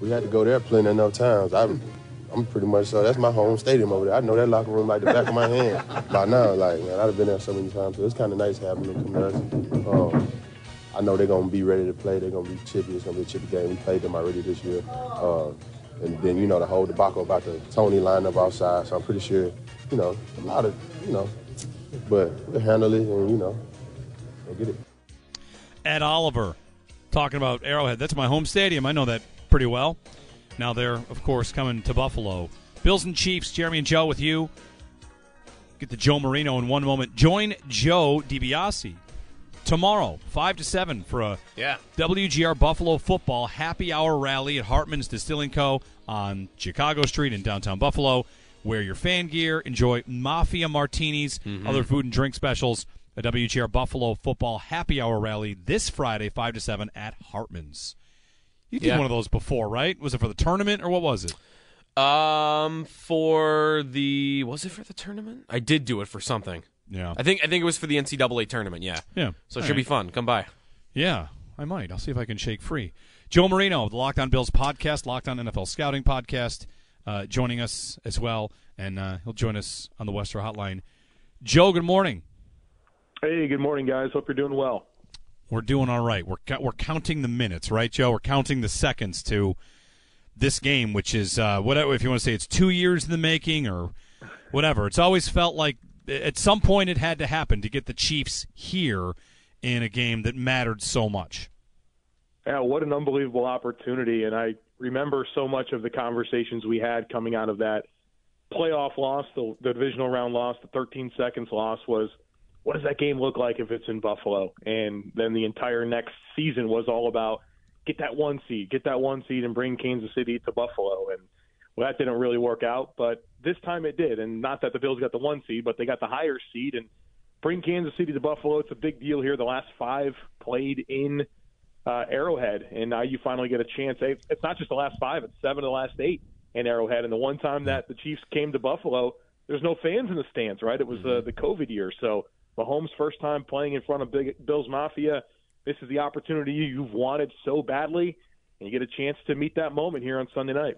We had to go there plenty enough times. I'm, I'm pretty much so. That's my home stadium over there. I know that locker room like the back of my hand by now. Like, man, I'd have been there so many times. So it's kind of nice having them come there. Um, I know they're gonna be ready to play. They're gonna be chippy. It's gonna be a chippy game. We played them already this year. Uh, and then you know the whole debacle about the Toney lineup outside. So I'm pretty sure, you know, a lot of, you know, but we'll handle it and you know, we'll get it. Ed Oliver talking about Arrowhead. That's my home stadium. I know that pretty well. Now they're of course coming to Buffalo. Bills and Chiefs. Jeremy and Joe with you. Get to Joe Marino in one moment. Join Joe DiBiase tomorrow, five to seven, for a Yeah. WGR Buffalo football happy hour rally at Hartman's Distilling Co. on Chicago Street in downtown Buffalo. Wear your fan gear, enjoy Mafia martinis, Mm-hmm. other food and drink specials. A WGR Buffalo football happy hour rally this Friday, five to seven at Hartman's. You did Yeah. one of those before, right? Was it for the tournament or what was it? Um, for the was it for the tournament? I did do it for something. Yeah, I think I think it was for the NCAA tournament. Yeah. yeah. So it All should be fun. Come by. Yeah, I might. I'll see if I can shake free. Joe Marino, the Locked On Bills podcast, Locked On NFL Scouting podcast, uh, joining us as well, and uh, he'll join us on the Western Hotline. Joe, good morning. Hey, good morning, guys. Hope you're doing well. We're doing all right. We're we're counting the minutes, right, Joe? We're counting the seconds to this game, which is uh, whatever. If you want to say it's two years in the making or whatever, it's always felt like at some point it had to happen to get the Chiefs here in a game that mattered so much. Yeah, what an unbelievable opportunity. And I remember so much of the conversations we had coming out of that playoff loss, the, the divisional round loss, the 13 seconds loss was what does that game look like if it's in Buffalo? And then the entire next season was all about get that one seed, get that one seed, and bring Kansas City to Buffalo. And well, that didn't really work out, but this time it did. And not that the Bills got the one seed, but they got the higher seed and bring Kansas City to Buffalo. It's a big deal here. The last five played in uh, Arrowhead, and now you finally get a chance. It's not just the last five; it's seven of the last eight in Arrowhead. And the one time that the Chiefs came to Buffalo, there's no fans in the stands, right? It was uh, the COVID year, so Mahomes' first time playing in front of Big, Bills Mafia. This is the opportunity you've wanted so badly, and you get a chance to meet that moment here on Sunday night.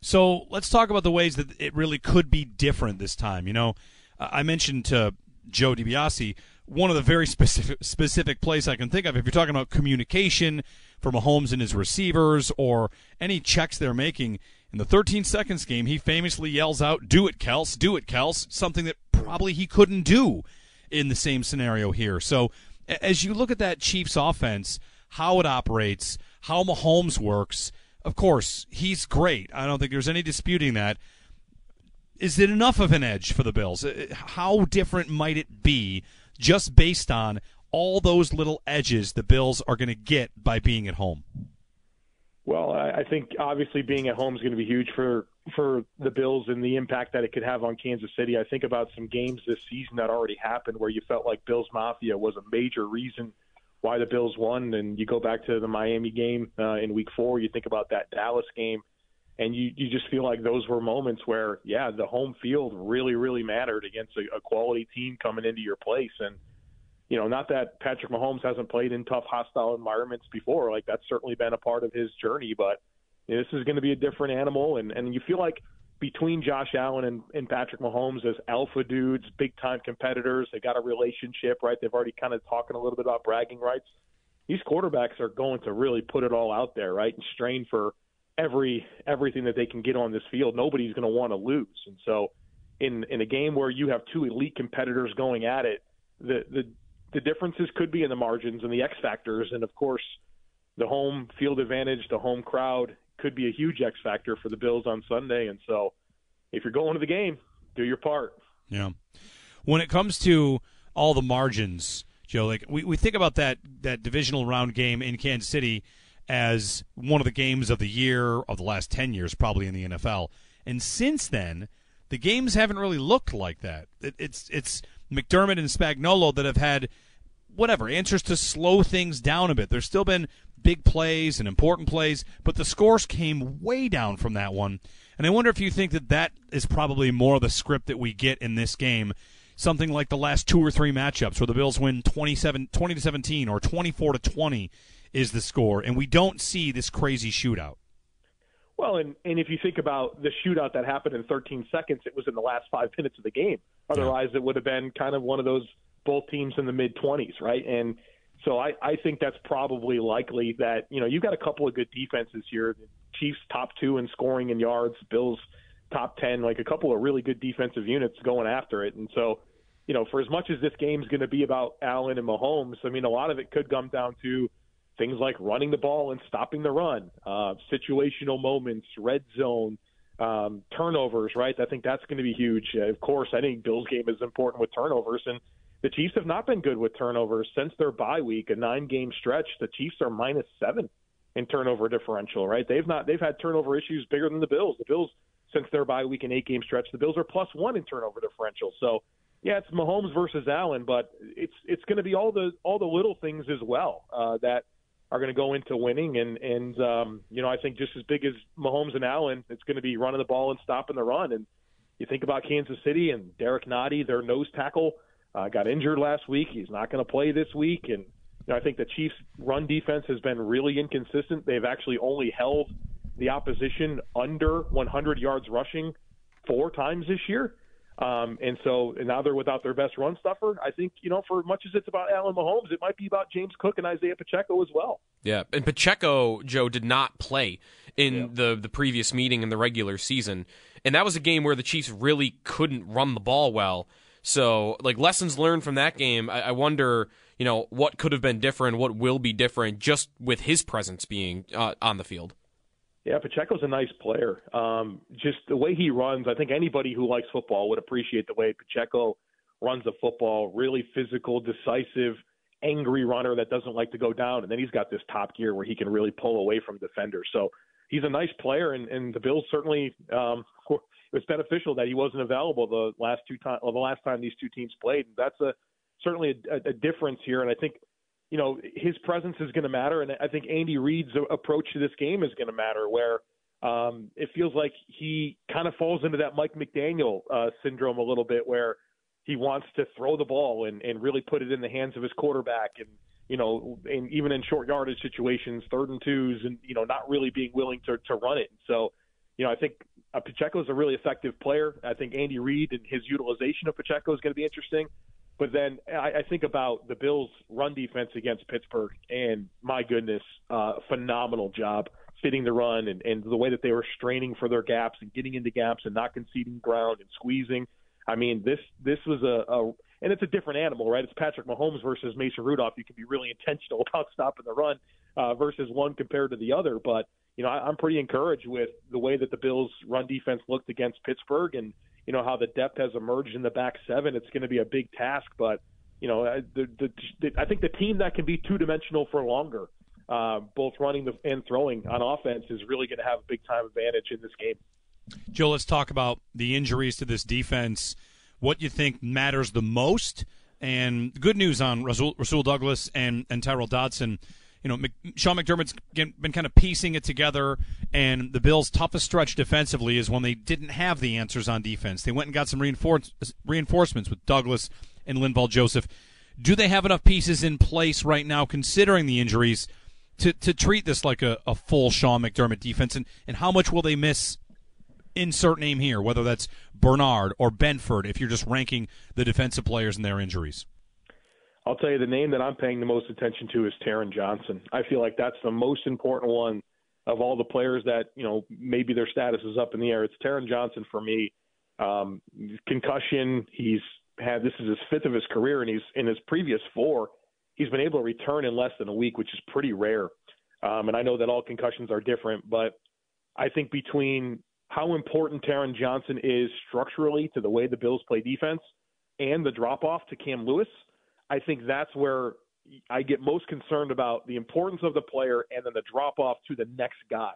So let's talk about the ways that it really could be different this time. You know, I mentioned to Joe DiBiase one of the very specific specific plays I can think of. If you're talking about communication for Mahomes and his receivers, or any checks they're making in the 13 seconds game, he famously yells out, "Do it, Kels! Do it, Kels!" Something that probably he couldn't do in the same scenario here. So as you look at that Chiefs offense, how it operates, how Mahomes works. Of course, he's great. I don't think there's any disputing that. Is it enough of an edge for the Bills? Uh, How different might it be just based on all those little edges the Bills are going to get by being at home? Well, I I think obviously being at home is going to be huge for for the Bills and the impact that it could have on Kansas City. I think about some games this season that already happened where you felt like Bills Mafia was a major reason why the Bills won. And you go back to the Miami game uh, in Week Four. You think about that Dallas game, and you you just feel like those were moments where yeah, the home field really really mattered against a, a quality team coming into your place and you know, not that Patrick Mahomes hasn't played in tough, hostile environments before. Like that's certainly been a part of his journey, but you know, this is going to be a different animal, and and you feel like between Josh Allen and, and Patrick Mahomes as alpha dudes, big time competitors. They got a relationship, right? They've already kind of talking a little bit about bragging rights. These quarterbacks are going to really put it all out there, right? And strain for every everything that they can get on this field. Nobody's going to want to lose. And so in in a game where you have two elite competitors going at it, the the the differences could be in the margins and the X factors and of course the home field advantage, the home crowd could be a huge X factor for the Bills on Sunday. And so, if you're going to the game, do your part. Yeah. When it comes to all the margins, Joe, like we, we think about that that divisional round game in Kansas City as one of the games of the year of the last ten years, probably in the NFL. And since then, the games haven't really looked like that. It, it's it's McDermott and Spagnuolo that have had whatever answers to slow things down a bit. There's still been big plays and important plays, but the scores came way down from that one. And I wonder if you think that that is probably more of the script that we get in this game. Something like the last two or three matchups where the Bills win 27, 20 to 17 or 24 to 20 is the score, and we don't see this crazy shootout. Well, and, and if you think about the shootout that happened in 13 seconds, it was in the last five minutes of the game. Otherwise, yeah. it would have been kind of one of those both teams in the mid 20s, right? And so I, I think that's probably likely that, you know, you've got a couple of good defenses here. The Chiefs top two in scoring and yards, Bills top 10, like a couple of really good defensive units going after it. And so, you know, for as much as this game's going to be about Allen and Mahomes, I mean, a lot of it could come down to things like running the ball and stopping the run, uh, situational moments, red zone, um, turnovers, right? I think that's going to be huge. Uh, of course, I think Bill's game is important with turnovers, and the Chiefs have not been good with turnovers since their bye week, a nine-game stretch. The Chiefs are minus seven in turnover differential, right? They've not they've had turnover issues bigger than the Bills. The Bills since their bye week and eight-game stretch, the Bills are plus one in turnover differential. So, yeah, it's Mahomes versus Allen, but it's it's going to be all the all the little things as well uh, that are going to go into winning. And and um, you know, I think just as big as Mahomes and Allen, it's going to be running the ball and stopping the run. And you think about Kansas City and Derrick Nnadi, their nose tackle uh, got injured last week. He's not going to play this week, and you know, I think the Chiefs' run defense has been really inconsistent. They've actually only held the opposition under 100 yards rushing four times this year. Um, and so and now they're without their best run stuffer. I think, you know, for as much as it's about Allen Mahomes, it might be about James Cook and Isaiah Pacheco as well. Yeah. And Pacheco, Joe, did not play in yeah. the, the previous meeting in the regular season. And that was a game where the Chiefs really couldn't run the ball well. So, like lessons learned from that game, I, I wonder, you know, what could have been different, what will be different, just with his presence being uh, on the field. Yeah, Pacheco's a nice player. Um, just the way he runs, I think anybody who likes football would appreciate the way Pacheco runs the football. Really physical, decisive, angry runner that doesn't like to go down. And then he's got this top gear where he can really pull away from defenders. So he's a nice player, and, and the Bills certainly um, it was beneficial that he wasn't available the last two time, well, the last time these two teams played. That's a certainly a, a difference here, and I think you know his presence is going to matter, and I think Andy Reid's approach to this game is going to matter, where um, it feels like he kind of falls into that Mike McDaniel uh, syndrome a little bit, where he wants to throw the ball and, and really put it in the hands of his quarterback, and you know, and even in short yardage situations, third and twos, and you know, not really being willing to to run it. So, you know, I think uh, Pacheco is a really effective player. I think Andy Reid and his utilization of Pacheco is going to be interesting. But then I, I think about the Bills' run defense against Pittsburgh, and my goodness, uh, phenomenal job fitting the run and, and the way that they were straining for their gaps and getting into gaps and not conceding ground and squeezing. I mean, this this was a, a and it's a different animal, right? It's Patrick Mahomes versus Mason Rudolph. You can be really intentional about stopping the run uh, versus one compared to the other, but you know, I, I'm pretty encouraged with the way that the Bills' run defense looked against Pittsburgh, and you know how the depth has emerged in the back seven. It's going to be a big task, but you know, the, the, the, I think the team that can be two dimensional for longer, uh, both running the, and throwing on offense, is really going to have a big time advantage in this game. Joe, let's talk about the injuries to this defense. What you think matters the most, and good news on Rasul, Rasul Douglas and and Tyrel Dodson you know, Sean McDermott's been kind of piecing it together, and the Bills' toughest stretch defensively is when they didn't have the answers on defense. They went and got some reinforce- reinforcements with Douglas and Linval Joseph. Do they have enough pieces in place right now, considering the injuries, to, to treat this like a, a full Sean McDermott defense? And, and how much will they miss insert name here, whether that's Bernard or Benford, if you're just ranking the defensive players and their injuries? I'll tell you the name that I'm paying the most attention to is Taron Johnson. I feel like that's the most important one of all the players that you know maybe their status is up in the air. It's Taron Johnson for me. Um, concussion. He's had this is his fifth of his career, and he's in his previous four. He's been able to return in less than a week, which is pretty rare. Um, and I know that all concussions are different, but I think between how important Taron Johnson is structurally to the way the Bills play defense and the drop off to Cam Lewis, I think that's where I get most concerned about the importance of the player and then the drop off to the next guy.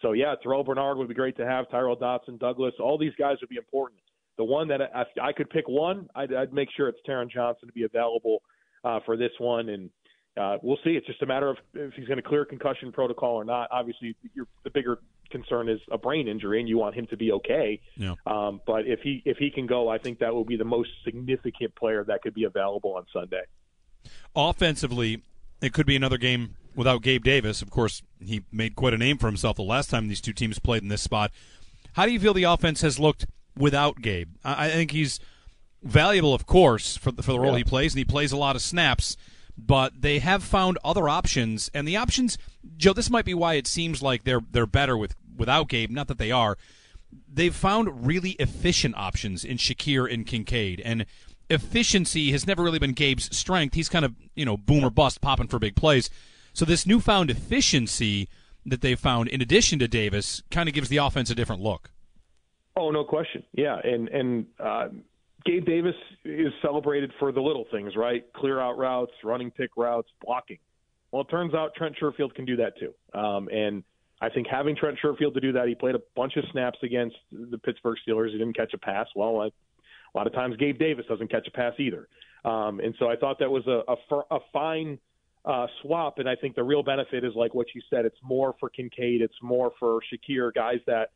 So yeah, Terrel Bernard would be great to have. Tyrel Dodson, Douglas, all these guys would be important. The one that I, I could pick one, I'd, I'd make sure it's Taron Johnson to be available uh, for this one, and uh, we'll see. It's just a matter of if he's going to clear concussion protocol or not. Obviously, you're, the bigger concern is a brain injury, and you want him to be okay. Yeah. Um, but if he if he can go, I think that will be the most significant player that could be available on Sunday. Offensively, it could be another game without Gabe Davis. Of course, he made quite a name for himself the last time these two teams played in this spot. How do you feel the offense has looked without Gabe? I, I think he's valuable, of course, for the, for the role yeah. he plays, and he plays a lot of snaps. But they have found other options, and the options, Joe. This might be why it seems like they're they're better with without Gabe. Not that they are. They've found really efficient options in Shakir and Kincaid, and efficiency has never really been Gabe's strength. He's kind of you know boomer bust, popping for big plays. So this newfound efficiency that they've found, in addition to Davis, kind of gives the offense a different look. Oh, no question. Yeah, and and uh, Gabe Davis is celebrated for the little things, right? Clear out routes, running pick routes, blocking. Well, it turns out Trent Sherfield can do that too. Um, and I think having Trent Sherfield to do that, he played a bunch of snaps against the Pittsburgh Steelers. He didn't catch a pass. Well, I, a lot of times Gabe Davis doesn't catch a pass either. Um, and so I thought that was a, a, a fine uh, swap. And I think the real benefit is like what you said. It's more for Kincaid. It's more for Shakir, guys that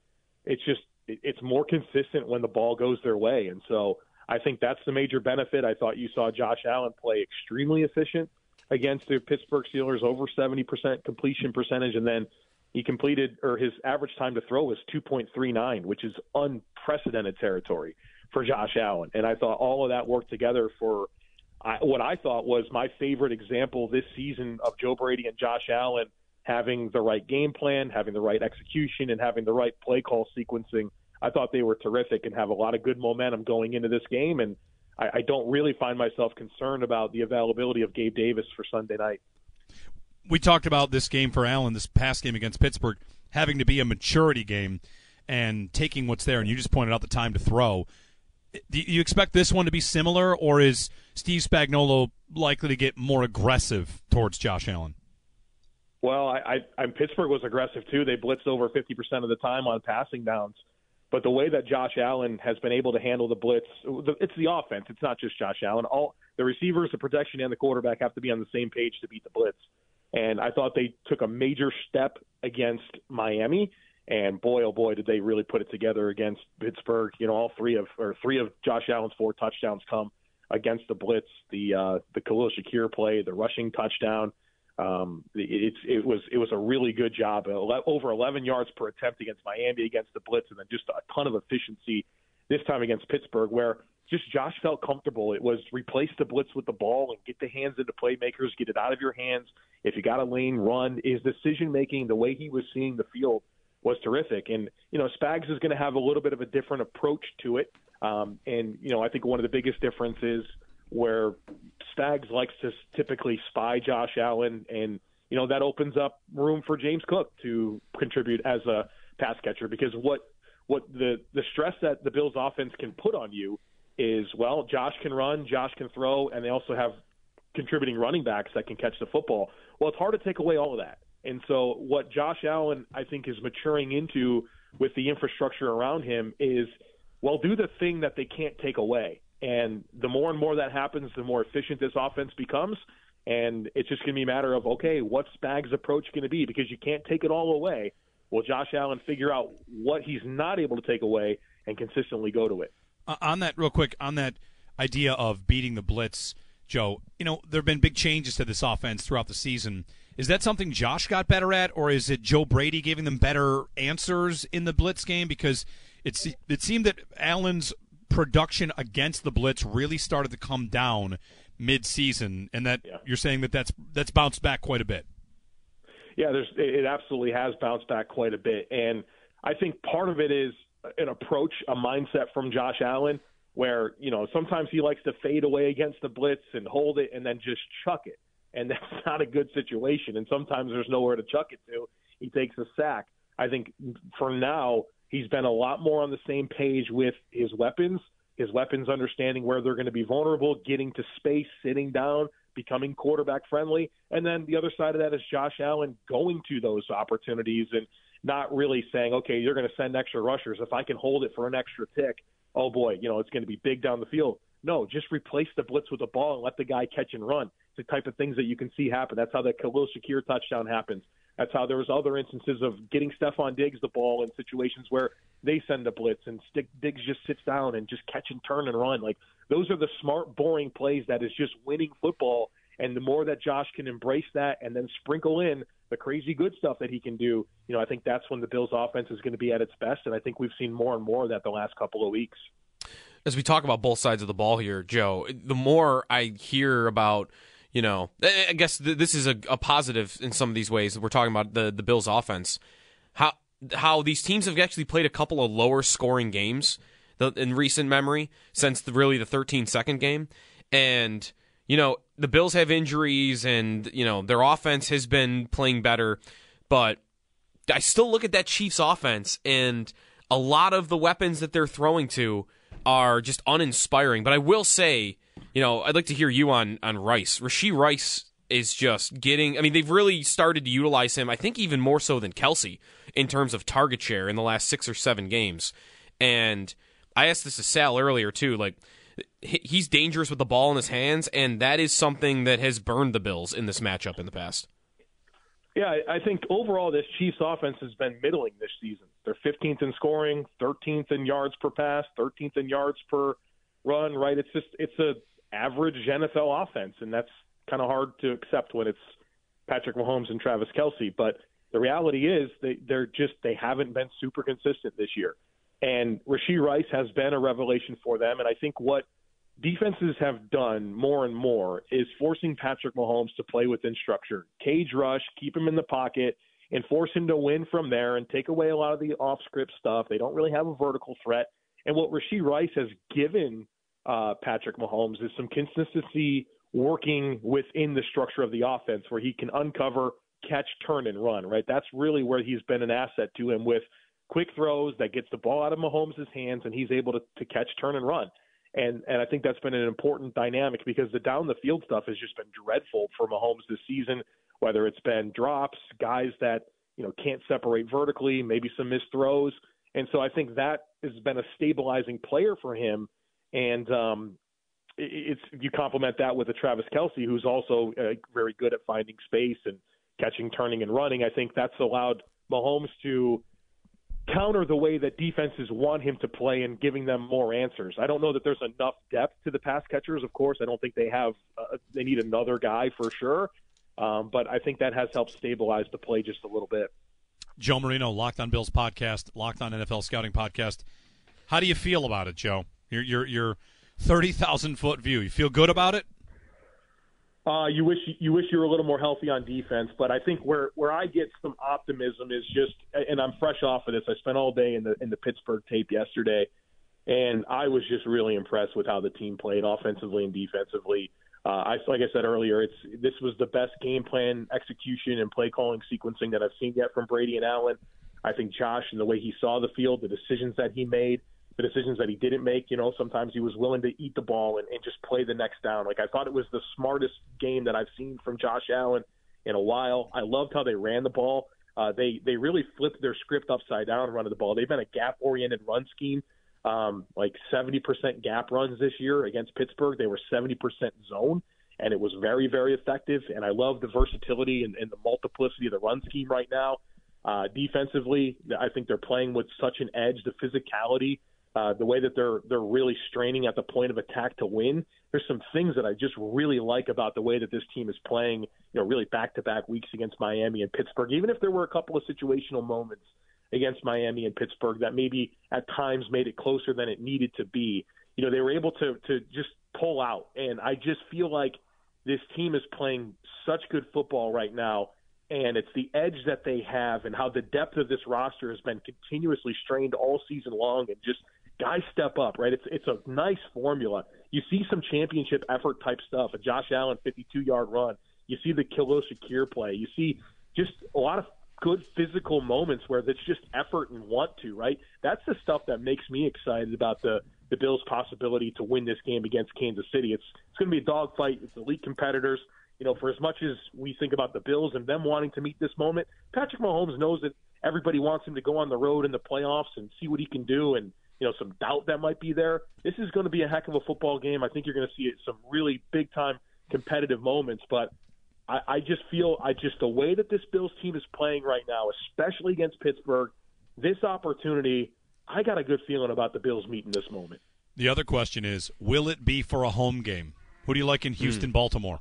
it's just it's more consistent when the ball goes their way. And so I think that's the major benefit. I thought you saw Josh Allen play extremely efficient against the Pittsburgh Steelers, over 70% completion percentage, and then he completed or his average time to throw was 2.39, which is unprecedented territory for Josh Allen. And I thought all of that worked together for I, what I thought was my favorite example this season of Joe Brady and Josh Allen having the right game plan, having the right execution, and having the right play call sequencing. I thought they were terrific and have a lot of good momentum going into this game. And I, I don't really find myself concerned about the availability of Gabe Davis for Sunday night. We talked about this game for Allen, this past game against Pittsburgh, having to be a maturity game and taking what's there. And you just pointed out the time to throw. Do you expect this one to be similar, or is Steve Spagnuolo likely to get more aggressive towards Josh Allen? Well, I, I, I Pittsburgh was aggressive too. They blitzed over 50% of the time on passing downs. But the way that Josh Allen has been able to handle the blitz, it's the offense. It's not just Josh Allen. All the receivers, the protection, and the quarterback have to be on the same page to beat the blitz. And I thought they took a major step against Miami. And boy, oh boy, did they really put it together against Pittsburgh. You know, all three of or three of Josh Allen's four touchdowns come against the blitz. The uh, the Khalil Shakir play, the rushing touchdown. Um, it's it was it was a really good job. Over 11 yards per attempt against Miami against the blitz, and then just a ton of efficiency this time against Pittsburgh, where just Josh felt comfortable. It was replace the blitz with the ball and get the hands into playmakers, get it out of your hands. If you got a lane, run. His decision making, the way he was seeing the field, was terrific. And you know, Spags is going to have a little bit of a different approach to it. Um, and you know, I think one of the biggest differences where Spags likes to typically spy Josh Allen, and you know that opens up room for James Cook to contribute as a pass catcher because what what the the stress that the Bills offense can put on you is well, Josh can run, Josh can throw, and they also have contributing running backs that can catch the football. Well, it's hard to take away all of that. And so what Josh Allen I think is maturing into with the infrastructure around him is well, do the thing that they can't take away. And the more and more that happens, the more efficient this offense becomes. And it's just going to be a matter of, okay, what's Spags' approach going to be? Because you can't take it all away. Will Josh Allen figure out what he's not able to take away and consistently go to it? Uh, on that, real quick, on that idea of beating the blitz, Joe, you know, there have been big changes to this offense throughout the season. Is that something Josh got better at, or is it Joe Brady giving them better answers in the blitz game? Because It it seemed that Allen's production against the blitz really started to come down mid-season, and that Yeah. you're saying that that's that's bounced back quite a bit. Yeah, there's it absolutely has bounced back quite a bit, and I think part of it is an approach, a mindset from Josh Allen, where you know sometimes he likes to fade away against the blitz and hold it and then just chuck it, and that's not a good situation. And sometimes there's nowhere to chuck it to. He takes a sack. I think for now he's been a lot more on the same page with his weapons, his weapons understanding where they're going to be vulnerable, getting to space, sitting down, becoming quarterback friendly. And then the other side of that is Josh Allen going to those opportunities and not really saying, okay, you're going to send extra rushers. If I can hold it for an extra tick, oh boy, you know, it's going to be big down the field. No, just replace the blitz with the ball and let the guy catch and run. It's the type of things that you can see happen. That's how the Khalil Shakir touchdown happens. That's how there was other instances of getting Stefon Diggs the ball in situations where they send a blitz and Stick Diggs just sits down and just catch and turn and run. Like those are the smart, boring plays that is just winning football. And the more that Josh can embrace that and then sprinkle in the crazy good stuff that he can do, you know, I think that's when the Bills' offense is going to be at its best. And I think we've seen more and more of that the last couple of weeks. as we talk about both sides of the ball here, Joe, the more I hear about, you know, I guess th- this is a, a positive in some of these ways. We're talking about the the Bills' offense, how how these teams have actually played a couple of lower scoring games in recent memory since the, really the 13 second game, and you know the Bills have injuries and you know their offense has been playing better, but I still look at that Chiefs offense and a lot of the weapons that they're throwing to are just uninspiring. But I will say, you know, I'd like to hear you on on Rice. Rashee Rice is just getting. I mean, they've really started to utilize him. I think even more so than Kelce in terms of target share in the last six or seven games. And I asked this to Sal earlier too. Like he's dangerous with the ball in his hands, and that is something that has burned the Bills in this matchup in the past. Yeah, I think overall this Chiefs offense has been middling this season. They're 15th in scoring, 13th in yards per pass, 13th in yards per run. Right? It's just it's a average NFL offense, and that's kind of hard to accept when it's Patrick Mahomes and Travis Kelce. But the reality is they they're just they haven't been super consistent this year. And Rashee Rice has been a revelation for them. And I think what defenses have done more and more is forcing Patrick Mahomes to play within structure, cage rush, keep him in the pocket, and force him to win from there and take away a lot of the off script stuff. They don't really have a vertical threat. And what Rashee Rice has given uh, Patrick Mahomes is some consistency working within the structure of the offense where he can uncover, catch, turn, and run, right? That's really where he's been an asset to him with quick throws that gets the ball out of Mahomes' hands and he's able to, to catch, turn, and run. And and I think that's been an important dynamic because the down the field stuff has just been dreadful for Mahomes this season, whether it's been drops, guys that, you know, can't separate vertically, maybe some missed throws. And so I think that has been a stabilizing player for him. And um, it's you complement that with a Travis Kelce, who's also uh, very good at finding space and catching, turning, and running. I think that's allowed Mahomes to counter the way that defenses want him to play and giving them more answers. I don't know that there's enough depth to the pass catchers. Of course, I don't think they have. Uh, they need another guy for sure. Um, but I think that has helped stabilize the play just a little bit. Joe Marino, Locked On Bills podcast, Locked On NFL Scouting podcast. How do you feel about it, Joe? Your your your thirty thousand foot view. You feel good about it? Uh, you wish you wish you were a little more healthy on defense, but I think where where I get some optimism is just, and I'm fresh off of this. I spent all day in the in the Pittsburgh tape yesterday, and I was just really impressed with how the team played offensively and defensively. Uh, I like I said earlier, it's this was the best game plan execution and play calling sequencing that I've seen yet from Brady and Allen. I think Josh and the way he saw the field, the decisions that he made, the decisions that he didn't make. You know, sometimes he was willing to eat the ball and, and just play the next down. Like I thought it was the smartest game that I've seen from Josh Allen in a while. I loved how they ran the ball. Uh, they they really flipped their script upside down running the ball. They've been a gap oriented run scheme, um, like 70% gap runs this year against Pittsburgh. They were 70% zone, and it was very very effective. And I love the versatility and, and the multiplicity of the run scheme right now. Uh, defensively, I think they're playing with such an edge, the physicality, uh, the way that they're they're really straining at the point of attack to win. There's some things that I just really like about the way that this team is playing. You know, really back to back weeks against Miami and Pittsburgh. Even if there were a couple of situational moments against Miami and Pittsburgh that maybe at times made it closer than it needed to be. You know, they were able to to just pull out, and I just feel like this team is playing such good football right now and it's the edge that they have and how the depth of this roster has been continuously strained all season long and just guys step up right? It's it's a nice formula. You see some championship effort type stuff a Josh Allen 52 yard run. You see the Khalil Shakir play. You see just a lot of good physical moments where it's just effort and want to right? That's the stuff that makes me excited about the the Bills possibility to win this game against Kansas City. It's it's going to be a dogfight it's elite competitors. You know, for as much as we think about the Bills and them wanting to meet this moment, Patrick Mahomes knows that everybody wants him to go on the road in the playoffs and see what he can do and you know some doubt that might be there. This is going to be a heck of a football game. I think you're going to see some really big time competitive moments, but I, I just feel I just the way that this Bills team is playing right now, especially against Pittsburgh, this opportunity, I got a good feeling about the Bills meeting this moment. The other question is, will it be for a home game? Who do you like in Houston, Baltimore?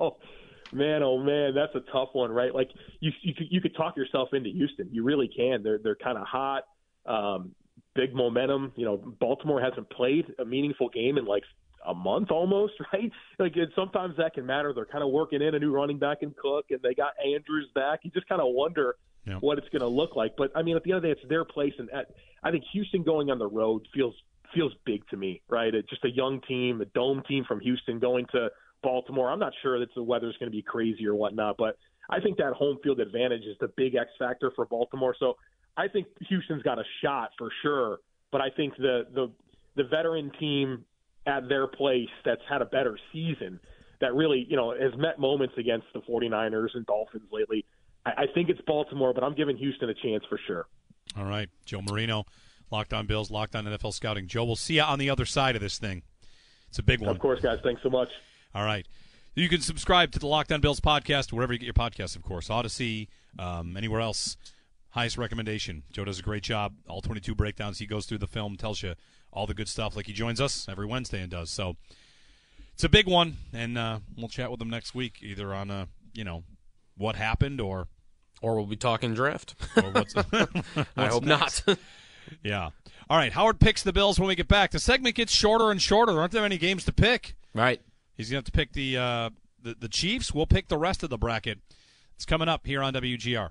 Oh, man, oh man, that's a tough one, right? Like you, you could, you could talk yourself into Houston. You really can. They're they're kind of hot, um, big momentum. You know, Baltimore hasn't played a meaningful game in like a month almost, right? Like and sometimes that can matter. They're kind of working in a new running back in Cook, and they got Andrews back. You just kind of wonder Yeah. what it's going to look like. But I mean, at the end of the day, it's their place, and at, I think Houston going on the road feels feels big to me, right? It's just a young team, a dome team from Houston going to Baltimore. I'm not sure that the weather's going to be crazy or whatnot, but I think that home field advantage is the big X factor for Baltimore. So I think Houston's got a shot for sure, but I think the the the veteran team at their place that's had a better season that really, you know, has met moments against the 49ers and Dolphins lately. I, I think it's Baltimore, but I'm giving Houston a chance for sure. All right, Joe Marino, Locked On Bills, Locked On NFL Scouting. Joe, we'll see you on the other side of this thing. It's a big one. Of course, guys. Thanks so much. All right. You can subscribe to the Locked On Bills podcast wherever you get your podcasts, of course. Odyssey, um, anywhere else. Highest recommendation. Joe does a great job. All 22 breakdowns. He goes through the film, tells you all the good stuff, like he joins us every Wednesday and does. So it's a big one, and uh, we'll chat with him next week, either on uh, you know what happened or Or we'll be talking draft. or what's. I hope next. not. Yeah. All right. Howard picks the Bills when we get back. The segment gets shorter and shorter. There aren't there any games to pick. right. He's going to have to pick the, uh, the the Chiefs. We'll pick the rest of the bracket. It's coming up here on WGR.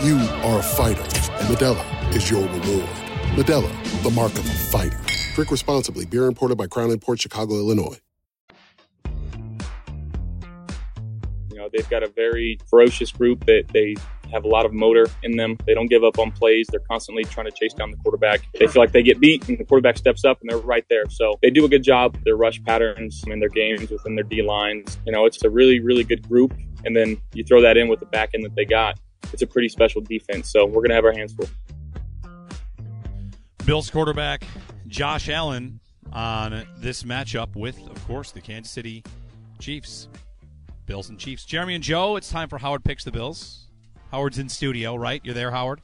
You are a fighter, and Modelo is your reward. Modelo, the mark of a fighter. Drink responsibly. Beer imported by Crown Port Chicago, Illinois. You know, they've got a very ferocious group that they have a lot of motor in them. They don't give up on plays. They're constantly trying to chase down the quarterback. They feel like they get beat and the quarterback steps up and they're right there. So they do a good job. Their rush patterns in their games within their D lines. You know, it's a really, really good group. And then you throw that in with the back end that they got. It's a pretty special defense. So we're going to have our hands full. Bills quarterback Josh Allen on this matchup with, of course, the Kansas City Chiefs. Bills and Chiefs. Jeremy and Joe, it's time for Howard Picks the Bills. Howard's in studio, right? You're there, Howard?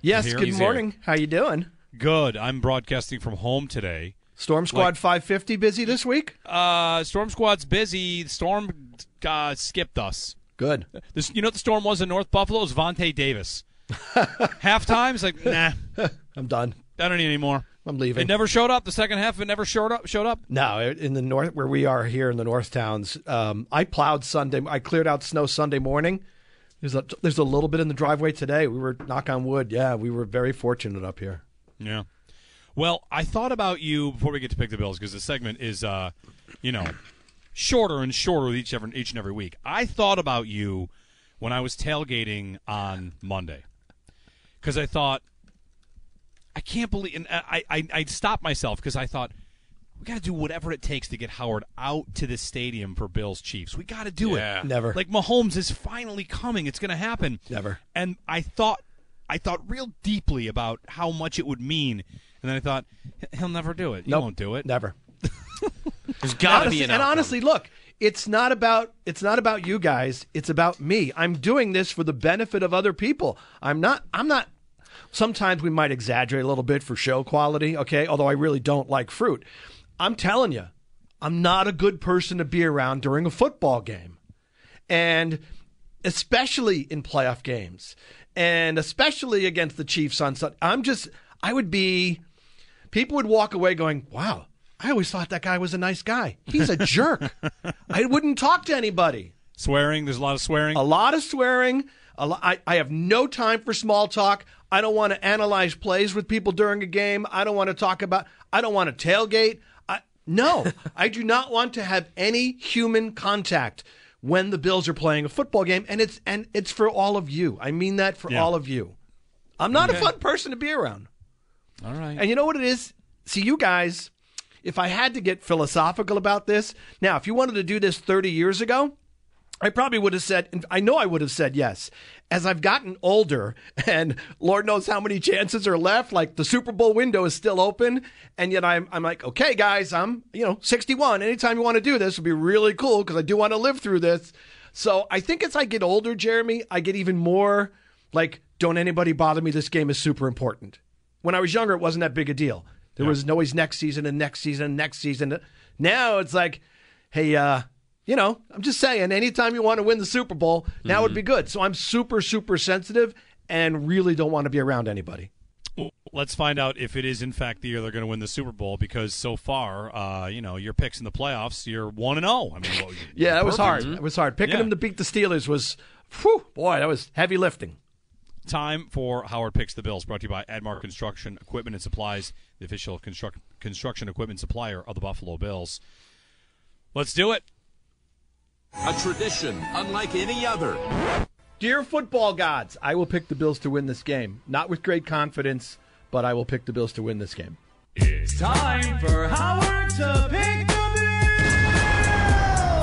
Yes, here. good He's here. morning. How you doing? Good. I'm broadcasting from home today. Storm Squad Like- 550 busy this week? Uh, Storm Squad's busy. Storm uh, skipped us. Good. This, you know what the Storm was in North Buffalo? It was Vontae Davis. Halftime, it's like, nah, I'm done. I don't need any more. I'm leaving. It never showed up. The second half, it never showed up. Showed up. No, in the north where we are here in the North Towns, um, I plowed Sunday. I cleared out snow Sunday morning. There's a there's a little bit in the driveway today. We were knock on wood. Yeah, we were very fortunate up here. Yeah. Well, I thought about you before we get to pick the Bills because the segment is, uh, you know, shorter and shorter with each every, each and every week. I thought about you when I was tailgating on Monday because I thought I can't believe, and I I, I stopped myself because I thought we got to do whatever it takes to get Howard out to the stadium for Bills Chiefs. We got to do Yeah. it. Never. Like Mahomes is finally coming. It's going to happen. Never. And I thought, I thought real deeply about how much it would mean, and then I thought he'll never do it. He Nope. won't do it. Never. There's got to be an and outcome. honestly, look, it's not about it's not about you guys. It's about me. I'm doing this for the benefit of other people. I'm not. I'm not. Sometimes we might exaggerate a little bit for show quality. Okay, although I really don't like fruit. I'm telling you, I'm not a good person to be around during a football game, and especially in playoff games, and especially against the Chiefs on Sunday. I'm just. I would be people would walk away going, "Wow, I always thought that guy was a nice guy. He's a jerk. I wouldn't talk to anybody. Swearing. There's a lot of swearing. A lot of swearing. A lo- I, I have no time for small talk. I don't want to analyze plays with people during a game. I don't want to talk about. I don't want to tailgate. I, no, I do not want to have any human contact when the Bills are playing a football game, and it's and it's for all of you. I mean that for Yeah. all of you. I'm not Okay. a fun person to be around. All right. And you know what it is? See, you guys, if I had to get philosophical about this, now, if you wanted to do this 30 years ago, I probably would have said, I know I would have said yes. As I've gotten older, and Lord knows how many chances are left, like the Super Bowl window is still open, and yet I'm, I'm like, okay, guys, I'm, you know, 61. Anytime you want to do this would be really cool because I do want to live through this. So I think as I get older, Jeremy, I get even more like, don't anybody bother me. This game is super important. When I was younger, it wasn't that big a deal. There was always next season and next season and next season. Now it's like, hey, uh, you know, I'm just saying, anytime you want to win the Super Bowl, now would be good. So I'm super, super sensitive and really don't want to be around anybody. Let's find out if it is in fact the year they're going to win the Super Bowl because so far, uh, you know, your picks in the playoffs, you're one and zero. I mean, well, Yeah, that was hard. It was hard. Picking Yeah. them to beat the Steelers was, whew, boy, that was heavy lifting. Time for Howard Picks the Bills, brought to you by Admar Construction Equipment and Supplies, the official construct, construction equipment supplier of the Buffalo Bills. Let's do it. A tradition unlike any other. Dear football gods, I will pick the Bills to win this game. Not with great confidence, but I will pick the Bills to win this game. It's time for Howard to pick the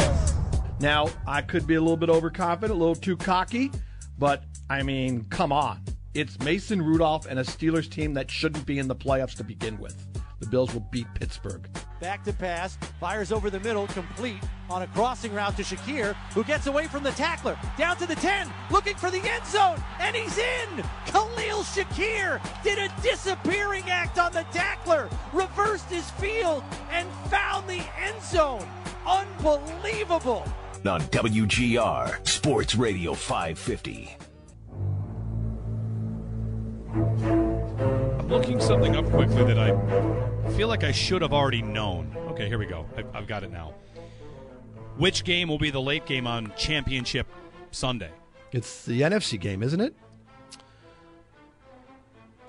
Bills. Now, I could be a little bit overconfident, a little too cocky, but I mean, come on. It's Mason Rudolph and a Steelers team that shouldn't be in the playoffs to begin with. The Bills will beat Pittsburgh. Back to pass, fires over the middle, complete on a crossing route to Shakir, who gets away from the tackler. Down to the 10, looking for the end zone, and he's in! Khalil Shakir did a disappearing act on the tackler, reversed his field, and found the end zone. Unbelievable! On WGR Sports Radio 550. I'm looking something up quickly that I feel like I should have already known. Okay, here we go. I, I've got it now. Which game will be the late game on Championship Sunday? It's the NFC game, isn't it?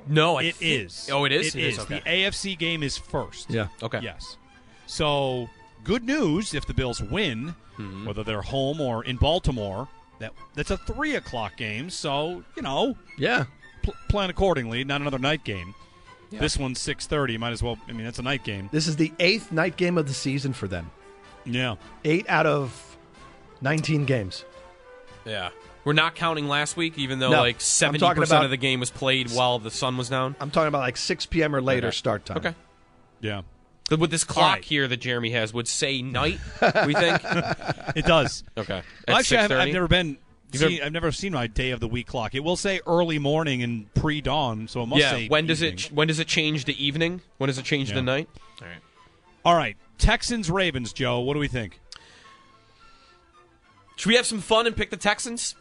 No, I It thi- is. Oh, it is. It is. The AFC game is first. Yeah. Okay. Yes. So good news if the Bills win, Mm-hmm. whether they're home or in Baltimore. That that's a three o'clock game. So you know, Yeah. Pl- plan accordingly. Not another night game. Yeah. This one's six thirty. Might as well. I mean, that's a night game. This is the eighth night game of the season for them. Yeah. Eight out of 19 games. Yeah. We're not counting last week, even though No, like seventy percent about- of the game was played while the sun was down. I'm talking about like 6 p.m. or later Okay. start time. Okay. Yeah. But with this clock All right. here that Jeremy has would say night. we think It does. Okay. At actually, I've, I've never been See, I've never seen my day of the week clock. It will say early morning and pre dawn, so it must yeah. say. When does it when does it change to evening? When does it change Yeah. to night? All right. All right, Texans Ravens, Joe. What do we think? Should we have some fun and pick the Texans?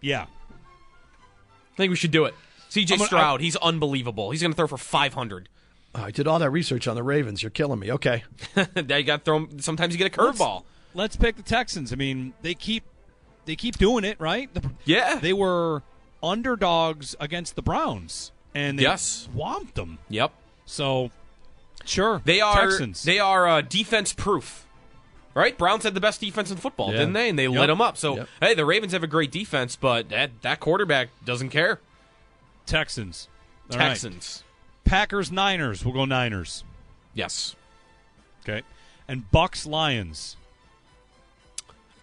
Yeah. I think we should do it. CJ I'm gonna- Stroud, he's unbelievable. He's going to throw for 500. Oh, I did all that research on the Ravens. You're killing me. Okay. now you got to throw. Sometimes you get a curveball. Let's pick the Texans. I mean, they keep they keep doing it, right? The- Yeah. They were underdogs against the Browns, and they Yes. swamped them. Yep. So, sure, They are Texans. they are uh, defense proof. Right? Browns had the best defense in football, Yeah. didn't they? And they Yep. lit them up. So, Yep. hey, the Ravens have a great defense, but that that quarterback doesn't care. Texans. All right. Texans. Packers Niners. We'll go Niners. Yes. Okay. And Bucks Lions.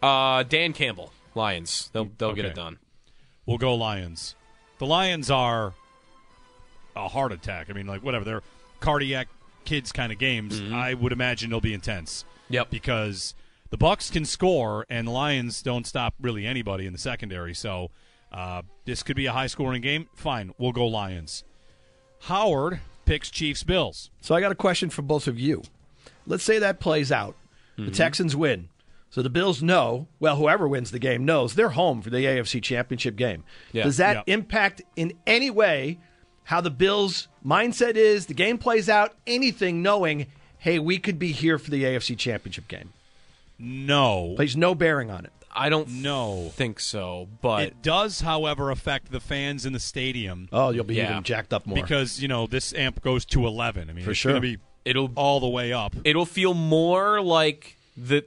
Uh, Dan Campbell, Lions. They'll they'll get it done. We'll go Lions. The Lions are a heart attack. I mean, like whatever. They're cardiac kids kind of games. I would imagine they'll be intense. Mm-hmm. Yep. Because the Bucks can score, and the Lions don't stop really anybody in the secondary. So uh, this could be a high scoring game. Fine, we'll go Lions. Howard picks Chiefs Bills. So I got a question for both of you. Let's say that plays out. Mm-hmm. The Texans win. So the Bills know, well, whoever wins the game knows they're home for the AFC Championship game. Yeah. Does that Yeah. impact in any way how the Bills' mindset is, the game plays out, anything knowing, hey, we could be here for the AFC Championship game? No, Plays no bearing on it. I don't no. think so, but It does, however, affect the fans in the stadium. Oh, you'll be Yeah. even jacked up more. because you know this amp goes to 11 i mean For it's sure. be it'll all the way up it'll feel more like the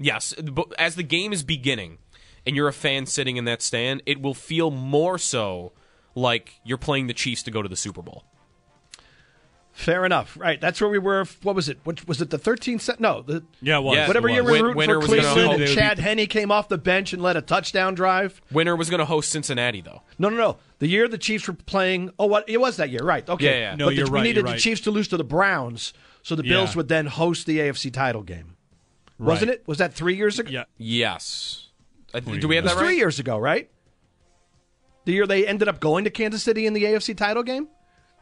yes but as the game is beginning and you're a fan sitting in that stand it will feel more so like you're playing the chiefs to go to the super bowl Fair enough. Right. That's where we were. What was it? What, was it the 13th set? No. The, yeah it was Yeah, whatever it year we were rooting winner for was Cleveland hope and they would Chad Henne came off the bench and led a touchdown drive. winner was going to host cincinnati though No, no, no. The year the Chiefs were playing. Oh, what? It was that year, right? Okay. Yeah, yeah. No, but you're we right, needed you're the right. Chiefs to lose to the Browns, so the Bills Yeah. would then host the AFC title game. Wasn't Right. it? Was that three years ago? yeah yes Uh, do do we have It was that three years ago, right? The year they ended up going to Kansas City in the AFC title game.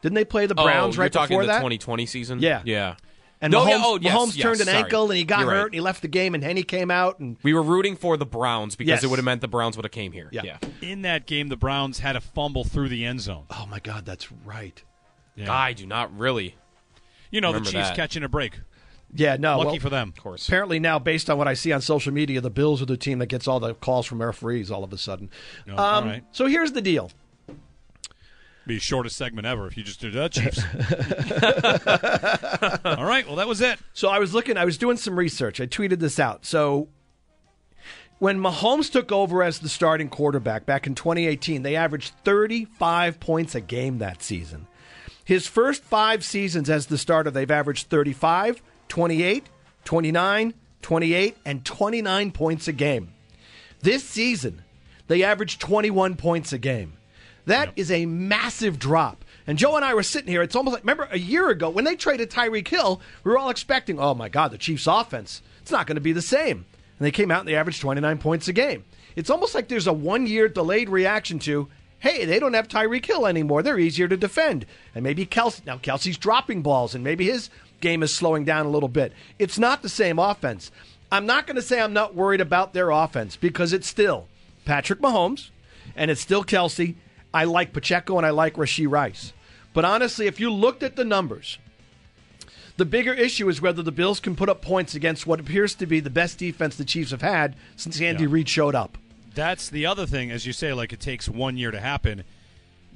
Didn't they play the Browns oh, right you're talking before the that? 2020 season Yeah. yeah And No, Mahomes, yeah, oh, yes, Mahomes yes, turned an sorry. ankle and he got You're hurt right. and he left the game and Henne came out and we were rooting for the browns because Yes. it would have meant the browns would have came here Yeah. yeah in that game the browns had a fumble through the end zone oh my god, that's right. yeah. i do not really you know the chiefs that. catching a break Yeah, no. lucky well, for them of course Apparently now, based on what I see on social media, the Bills are the team that gets all the calls from referees all of a sudden. Oh, um, right. So here's the deal. be the shortest segment ever if you just did that chiefs all right well that was it So I was looking, I was doing some research. I tweeted this out. So when Mahomes took over as the starting quarterback back in 2018, they averaged 35 points a game that season. His first five seasons as the starter, they've averaged 35, 28, 29, 28, and 29 points a game. This season, they averaged 21 points a game. That is a massive drop. And Joe and I were sitting here. It's almost like, remember a year ago when they traded Tyreek Hill, we were all expecting, oh my God, the Chiefs' offense, it's not going to be the same. And they came out and they averaged 29 points a game. It's almost like there's a one year delayed reaction to, hey, they don't have Tyreek Hill anymore. They're easier to defend. And maybe Kelce, now Kelce's dropping balls and maybe his game is slowing down a little bit. It's not the same offense. I'm not going to say I'm not worried about their offense because it's still Patrick Mahomes and it's still Kelce. I like Pacheco and I like Rashee Rice. But honestly, if you looked at the numbers, the bigger issue is whether the Bills can put up points against what appears to be the best defense the Chiefs have had since Andy Yeah. Reid showed up. that's the other thing as you say like it takes one year to happen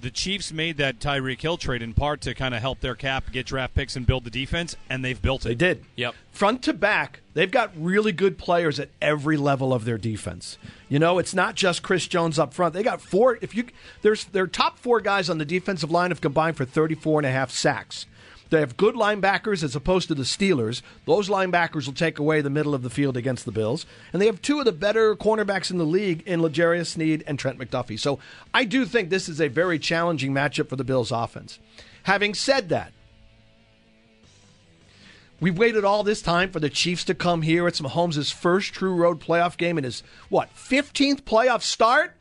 the Chiefs made that Tyreek Hill trade in part to kind of help their cap get draft picks and build the defense, and they've built it. They did. Yep. Front to back, they've got really good players at every level of their defense. You know, it's not just Chris Jones up front. They got four if you there's their top 4 guys on the defensive line have combined for 34 and a half sacks. They have good linebackers as opposed to the Steelers. Those linebackers will take away the middle of the field against the Bills. And they have two of the better cornerbacks in the league in L'Jarius Sneed and Trent McDuffie. So I do think this is a very challenging matchup for the Bills offense. Having said that, We've waited all this time for the Chiefs to come here. It's Mahomes' first true road playoff game in his, what, 15th playoff start?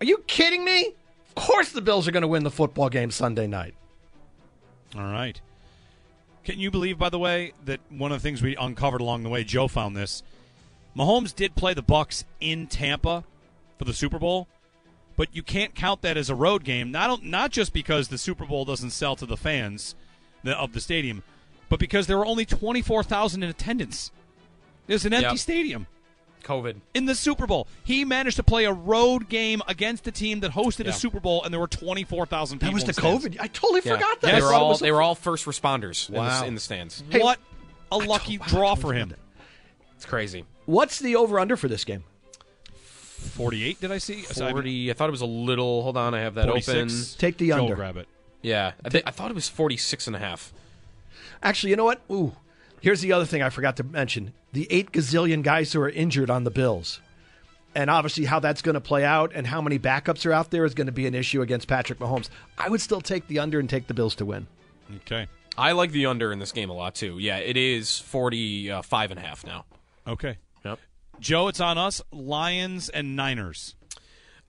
Are you kidding me? Of course the Bills are going to win the football game Sunday night. All right. Can you believe, by the way, that one of the things we uncovered along the way, Joe found this. Mahomes did play the Bucks in Tampa for the Super Bowl, but you can't count that as a road game. Not not just because the Super Bowl doesn't sell to the fans of the stadium, but because there were only twenty four thousand in attendance. There's an empty Yep. stadium. COVID. In the Super Bowl, he managed to play a road game against a team that hosted Yeah. a Super Bowl, and there were twenty four thousand people. That was in the stands. COVID. I totally Yeah. forgot that. They were all they were all first responders in, the, in the stands. what a lucky draw for him. It's crazy. What's the over under for this game? 48, did I see? I- Forty. I thought it was a little. Hold on, I have that 46. open. Take the Joe under. grab it. Yeah, I, thi- I thought it was 46 and a half. Actually, you know what? Ooh, here's the other thing I forgot to mention: the eight gazillion guys who are injured on the Bills, and obviously how that's going to play out, and how many backups are out there is going to be an issue against Patrick Mahomes. I would still take the under and take the Bills to win. Okay. I like the under in this game a lot too. Yeah, it is 45 and a half now. Okay. Yep. Joe, it's on us. Lions and Niners.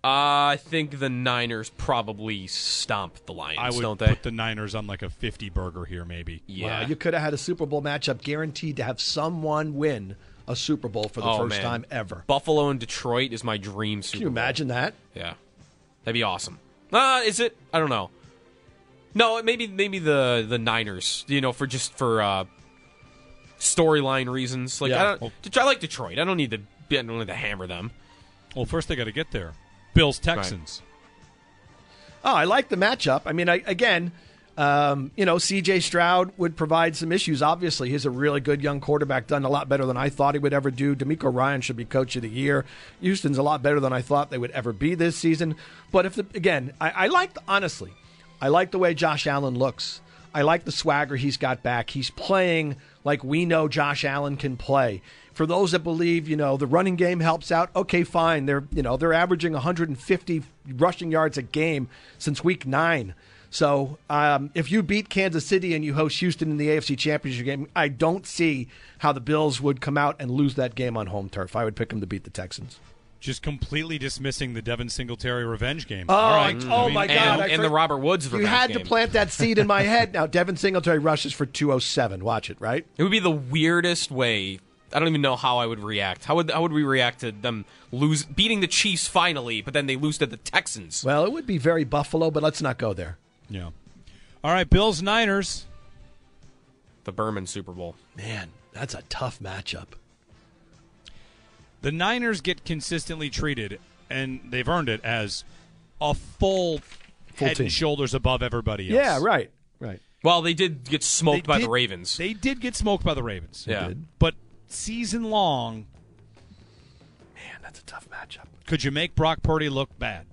Uh, I think the Niners probably stomp the Lions, I would don't they? put the Niners on like a 50 burger here, maybe. yeah. Wow, you could have had a Super Bowl matchup guaranteed to have someone win a Super Bowl for the Oh, first man. time ever. Buffalo and Detroit is my dream Super Can you Bowl. imagine that? Yeah, that'd be awesome. Uh, is it? I don't know. No, maybe maybe the the Niners. You know, for just for uh, storyline reasons. Like Yeah. I don't. I like Detroit. I don't need to. I don't need to hammer them. Well, first they got to get there. Bills Texans. Oh, I like the matchup. I mean, I, again, um, you know, C.J. Stroud would provide some issues. Obviously, he's a really good young quarterback, done a lot better than I thought he would ever do. DeMeco Ryan should be coach of the year. Houston's a lot better than I thought they would ever be this season. But if the, again, I, I like honestly, I like the way Josh Allen looks. I like the swagger he's got back. He's playing like we know Josh Allen can play. For those that believe, you know, the running game helps out, okay, fine. They're, you know, they're averaging 150 rushing yards a game since week 9. So, um, if you beat Kansas City and you host Houston in the AFC Championship game, I don't see how the Bills would come out and lose that game on home turf. I would pick them to beat the Texans. Just completely dismissing the Devin Singletary revenge game. Oh, All right. oh my God! I and the Robert Woods. You had game. to plant that seed in my head. Now Devin Singletary rushes for 207. Watch it, right? It would be the weirdest way. I don't even know how I would react. How would how would we react to them lose beating the Chiefs finally, but then they lose to the Texans? Well, it would be very Buffalo, but let's not go there. Yeah. All right, Bills Niners. The Berman Super Bowl. Man, that's a tough matchup. The Niners get consistently treated, and they've earned it as a full, Full head team. and shoulders above everybody else. Yeah, right, right. Well, they did get smoked They by did- the Ravens. They did get smoked by the Ravens. Yeah. did. But season long, Man, that's a tough matchup. could you make Brock Purdy look bad?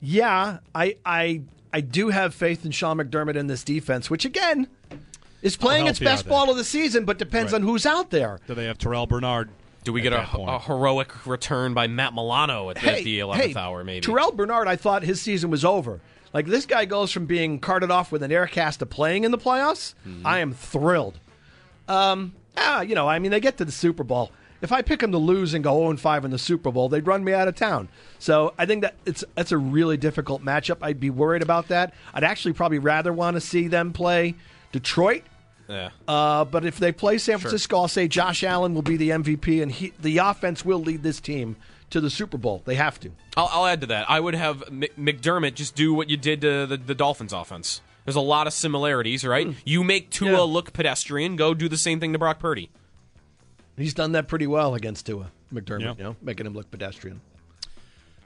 Yeah, I, I, I do have faith in Sean McDermott in this defense, which again is playing its healthy are best they? ball of the season, but depends Right. on who's out there. Do they have Terrel Bernard? Do we get a, a heroic return by Matt Milano at, at the eleventh hey, hour? Maybe Terrel Bernard, I thought his season was over. Like this guy goes from being carted off with an air cast to playing in the playoffs. Mm-hmm. I am thrilled. Um, ah, you know, I mean, they get to the Super Bowl. If I pick them to lose and go 0 5 in the Super Bowl, they'd run me out of town. So I think that it's that's a really difficult matchup. I'd be worried about that. I'd actually probably rather want to see them play Detroit. Yeah. Uh, but if they play San Francisco, I'll say Josh Allen will be the MVP, and he, the offense will lead this team to the Super Bowl. They have to. I'll, I'll add to that. I would have McDermott just do what you did to the, the Dolphins offense. There's a lot of similarities, right? You make Tua Yeah. look pedestrian. Go do the same thing to Brock Purdy. He's done that pretty well against Tua McDermott, Yeah. you know, making him look pedestrian.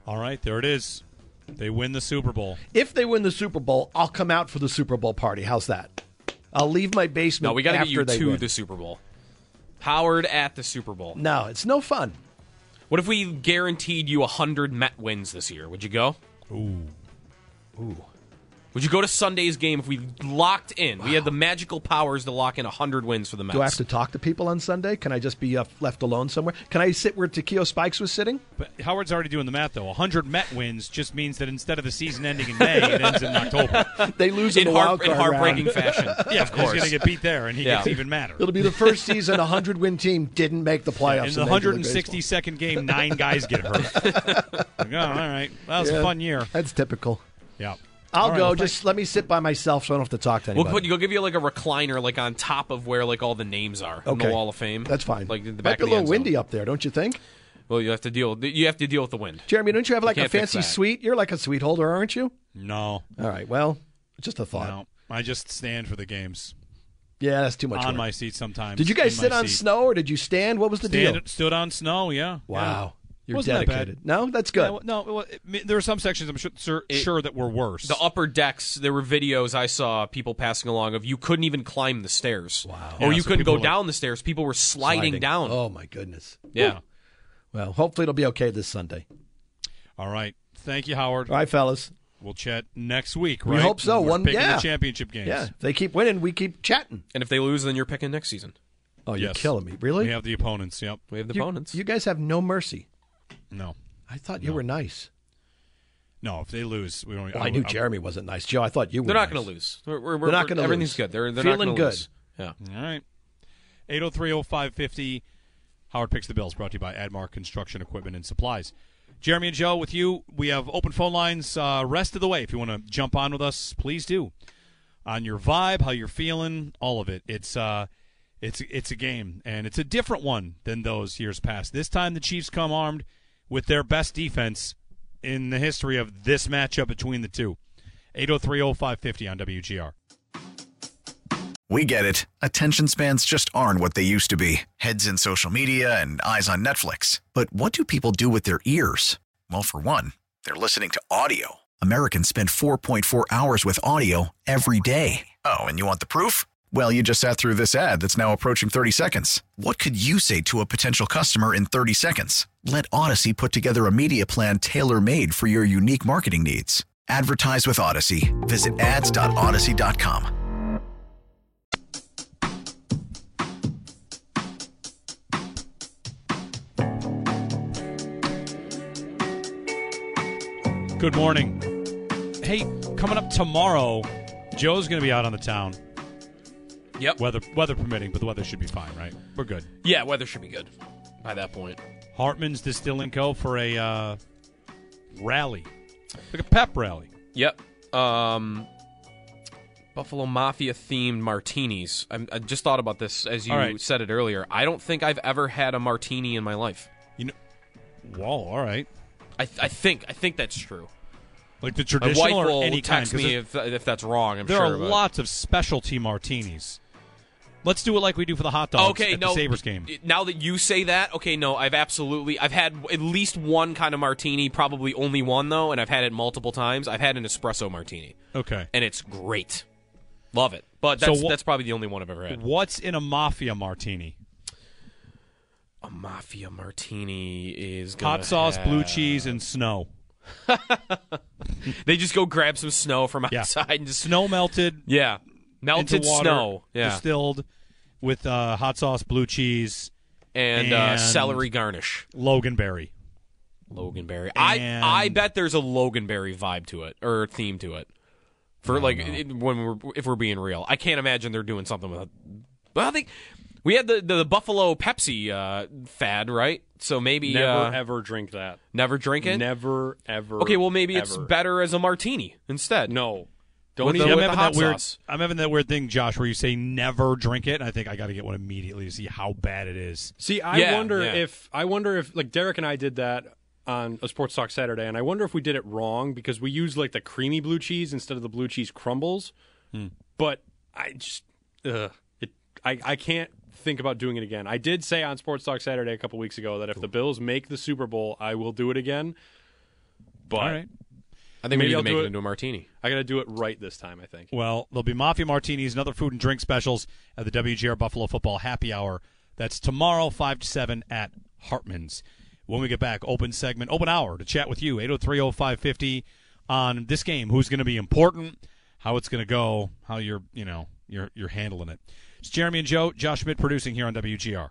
All right, there it is. They win the Super Bowl. If they win the Super Bowl, I'll come out for the Super Bowl party. How's that? I'll leave my basement. No, we got to get you to win. the Super Bowl. Howard at the Super Bowl. No, it's no fun. What if we guaranteed you 100 Met wins this year? Would you go? Ooh. Ooh. Would you go to Sunday's game if we locked in? We had the magical powers to lock in 100 wins for the Mets. Do I have to talk to people on Sunday? Can I just be uh, left alone somewhere? Can I sit where Takeo Spikes was sitting? But Howard's already doing the math, though. 100 Met wins just means that instead of the season ending in May, it ends in October. they lose in, the heart- in heartbreaking round. fashion. Yeah, of course. He's going to get beat there, and he Yeah. gets even madder. It'll be the first season a hundred win team didn't make the playoffs. In the Major League Baseball. 162nd game, nine guys get hurt. Like, oh, all right. That was Yeah, a fun year. That's typical. Yeah. I'll All right, go. well, just let me sit by myself, so I don't have to talk to anyone. We'll put you'll give you like a recliner like on top of where like all the names are in Okay. the Wall of Fame. That's fine. Like in the Might back be a of the little end zone. windy up there, don't you think? Well, you have to deal. You have to deal with the wind. Jeremy, don't you have like a fancy suite? You're like a suite holder, aren't you? No. All right. Well, just a thought. No. I just stand for the games. Yeah, that's too much. on work. my seat sometimes. Did you guys sit on seat. snow or did you stand? What was the Stand- deal? Stood on snow, yeah. Wow. Yeah. You're Wasn't that bad. No, that's good. Yeah, no, well, it- there were some sections I'm sure, sure, sure that were worse. The upper decks, there were videos I saw people passing along of you couldn't even climb the stairs. Wow. Or Yeah, you so couldn't go were, like, down the stairs. People were sliding, down. Oh my goodness. Yeah. Well, hopefully it'll be okay this Sunday. All right. Thank you, Howard. All right, fellas. We'll chat next week, We hope so. We're One picking yeah. the championship games. Yeah. If they keep winning, we keep chatting. And if they lose, then you're picking next season. Oh, you're Yes. killing me. Really? We have the opponents, yep. We have the you, opponents. You guys have no mercy. No. I thought you were nice. No, if they lose, we don't. Well, I knew Jeremy wasn't nice. Joe, I thought you were They're not nice. going to lose. We're, we're, They're not going to Everything's lose. good. They're, they're Feeling not gonna good. lose. Yeah. All right. 8030550. Howard picks the bills brought to you by Admar Construction Equipment and Supplies. Jeremy and Joe, with you, we have open phone lines uh, rest of the way. If you want to jump on with us, please do. On your vibe, how you're feeling, all of it. It's uh, it's it's a game, and it's a different one than those years past. This time, the Chiefs come armed with their best defense in the history of this matchup between the two. 8030550 on WGR. We get it. Attention spans just aren't what they used to be heads in social media and eyes on Netflix. But what do people do with their ears? Well, for one, they're listening to audio. Americans spend 4.4 hours with audio every day. Oh, and you want the proof? Well, you just sat through this ad that's now approaching 30 seconds. What could you say to a potential customer in 30 seconds? Let Audacy put together a media plan tailor made for your unique marketing needs. Advertise with Audacy. Visit ads.audacy.com. Good morning. Hey, coming up tomorrow, Joe's going to be out on the town. Yep. Weather weather permitting, but the weather should be fine, right? We're good. Yeah, weather should be good by that point. Hartman's Distilling Co. for a uh, rally, like a pep rally. Yep. Um, Buffalo Mafia themed martinis. I'm, I just thought about this as you right. said it earlier. I don't think I've ever had a martini in my life. You know, whoa, all right. I, I think I think that's true. Like the traditional My wife or will any kind, me if if that's wrong. I'm there sure. are but- lots of specialty martinis. Let's do it like we do for the hot dogs okay, at no. the Sabres game. Now that you say that, okay, no, I've absolutely, I've had at least one kind of martini, probably only one though, and I've had it multiple times. I've had an espresso martini, Okay. and it's great, love it. But So that's that's probably the only one I've ever had. What's in a mafia martini? A mafia martini is Hot sauce, blue cheese, and snow. They just go grab some snow from Yeah. outside and just Snow melted. yeah, melted snow, yeah, distilled with uh, hot sauce, blue cheese, and, uh, celery garnish. loganberry. Loganberry. I And- I bet there's a Loganberry vibe to it or theme to it. For like it, when we're if we're being real, I can't imagine they're doing something with it. Well, I think we had the the, Buffalo Pepsi uh, fad, right? So maybe Never uh, ever drink that. never drink it. Never ever. Okay, well maybe it's better as a martini instead. No, don't With even. the- I'm having hot that weird. sauce. I'm having that weird thing, Josh, where you say never drink it, and I think I got to get one immediately to see how bad it is. See, I Yeah, wonder yeah. if I wonder if like Derek and I did that on a Sports Talk Saturday, and I wonder if we did it wrong because we used like the creamy blue cheese instead of the blue cheese crumbles. Hmm. But I just, ugh, it, I I can't think about doing it again. I did say on Sports Talk Saturday a couple weeks ago that if the Bills make the Super Bowl, I will do it again. But All right. I think we Maybe need to I'll make do it it- into a martini. I got to do it right this time. I think. Well, there'll be Mafia Martinis and other food and drink specials at the WGR Buffalo Football Happy Hour. That's tomorrow, 5 to 7 at Hartman's. When we get back, open segment, open hour to chat with you, 8030550 on this game. Who's going to be important? how it's going to go, how you're you know you're you're handling it. It's Jeremy and Joe, Josh Schmidt producing here on WGR.